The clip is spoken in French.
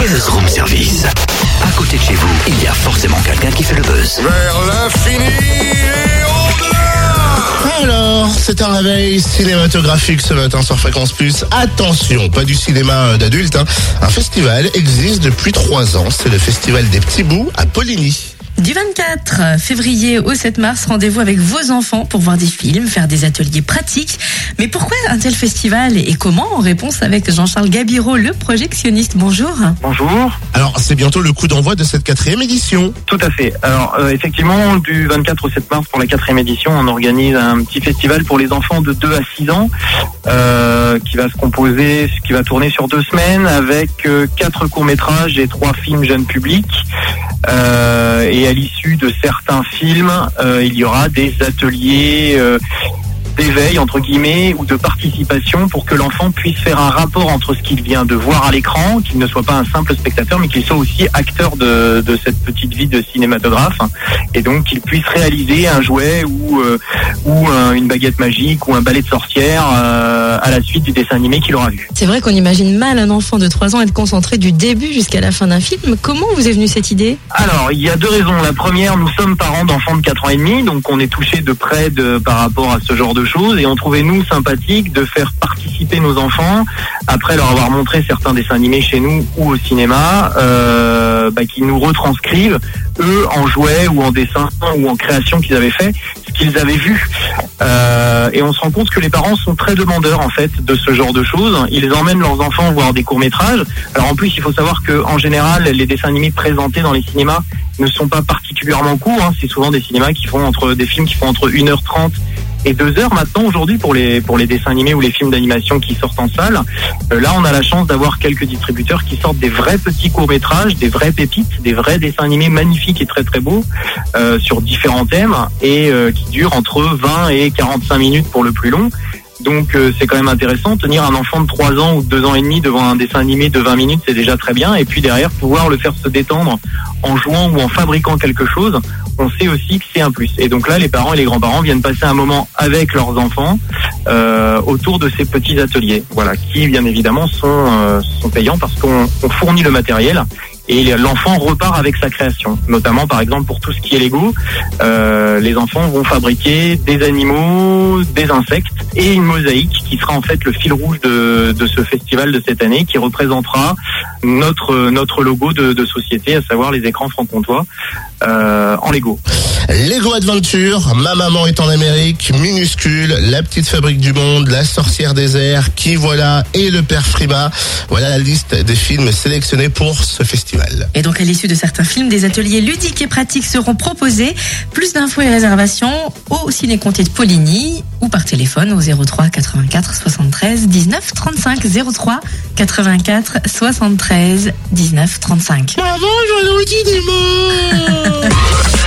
Buzz Room Service. À côté de chez vous, il y a forcément quelqu'un qui fait le buzz. Vers l'infini et au-delà Alors, c'est un réveil cinématographique ce matin sur Fréquence Plus. Attention, pas du cinéma d'adultes. hein. Un festival existe depuis trois ans. C'est le Festival des Petits Bouts à Poligny. Du 24 février au 7 mars, rendez-vous avec vos enfants pour voir des films, faire des ateliers pratiques. Mais pourquoi un tel festival et comment En réponse avec Jean-Charles Gabiro, le projectionniste. Bonjour. Bonjour. Alors, c'est bientôt le coup d'envoi de cette quatrième édition. Tout à fait. Alors euh, effectivement, du 24 au 7 mars pour la quatrième édition, on organise un petit festival pour les enfants de 2 à 6 ans, euh, qui va se composer, qui va tourner sur deux semaines avec euh, quatre courts métrages et trois films jeunes publics. Euh, et à l'issue de certains films, euh, il y aura des ateliers. D'éveil entre guillemets ou de participation pour que l'enfant puisse faire un rapport entre ce qu'il vient de voir à l'écran, qu'il ne soit pas un simple spectateur, mais qu'il soit aussi acteur de, de cette petite vie de cinématographe, et donc qu'il puisse réaliser un jouet ou euh, ou un- une baguette magique ou un balai de sorcière euh, à la suite du dessin animé qu'il aura vu. C'est vrai qu'on imagine mal un enfant de 3 ans être concentré du début jusqu'à la fin d'un film. Comment vous est venue cette idée? Alors, il y a deux raisons. La première, nous sommes parents d'enfants de 4 ans et demi, donc on est touché de près de, par rapport à ce genre de et on trouvait nous sympathique de faire participer nos enfants, après leur avoir montré certains dessins animés chez nous ou au cinéma, euh, bah, qui nous retranscrivent, eux, en jouets ou en dessin ou en création qu'ils avaient fait, ce qu'ils avaient vu. Euh, et on se rend compte que les parents sont très demandeurs en fait de ce genre de choses. Ils emmènent leurs enfants voir des courts métrages. Alors en plus, il faut savoir que en général, les dessins animés présentés dans les cinémas ne sont pas particulièrement courts. hein. C'est souvent des cinémas qui font entre des films qui font entre 1h30 et 2 heures maintenant aujourd'hui pour les pour les dessins animés ou les films d'animation qui sortent en salle. Euh, là, on a la chance d'avoir quelques distributeurs qui sortent des vrais petits courts métrages, des vraies pépites, des vrais dessins animés magnifiques et très très beaux euh, sur différents thèmes et euh, qui durent entre 20 et 45 minutes pour le plus long. Donc euh, c'est quand même intéressant. Tenir un enfant de 3 ans ou de 2 ans et demi devant un dessin animé de 20 minutes, c'est déjà très bien. Et puis derrière, pouvoir le faire se détendre en jouant ou en fabriquant quelque chose, on sait aussi que c'est un plus. Et donc là, les parents et les grands-parents viennent passer un moment avec leurs enfants euh, autour de ces petits ateliers, voilà, qui bien évidemment sont, euh, sont payants parce qu'on on fournit le matériel et l'enfant repart avec sa création. Notamment, par exemple, pour tout ce qui est Lego, euh, les enfants vont fabriquer des animaux, des insectes et une mosaïque qui sera en fait le fil rouge de, ce festival de cette année, qui représentera notre notre logo de, de société, à savoir les écrans franc-comtois euh, en Lego. Lego Adventure, Ma maman est en Amérique, Minuscule, La petite fabrique du monde, La sorcière des airs, Qui voilà et Le père Frima. Voilà la liste des films sélectionnés pour ce festival. Et donc à l'issue de certains films, des ateliers ludiques et pratiques seront proposés. Plus d'infos et réservations au Ciné Comté de Poligny ou par téléphone au 03 84 73 19 35 03 84 73 19 35. Maman, j'en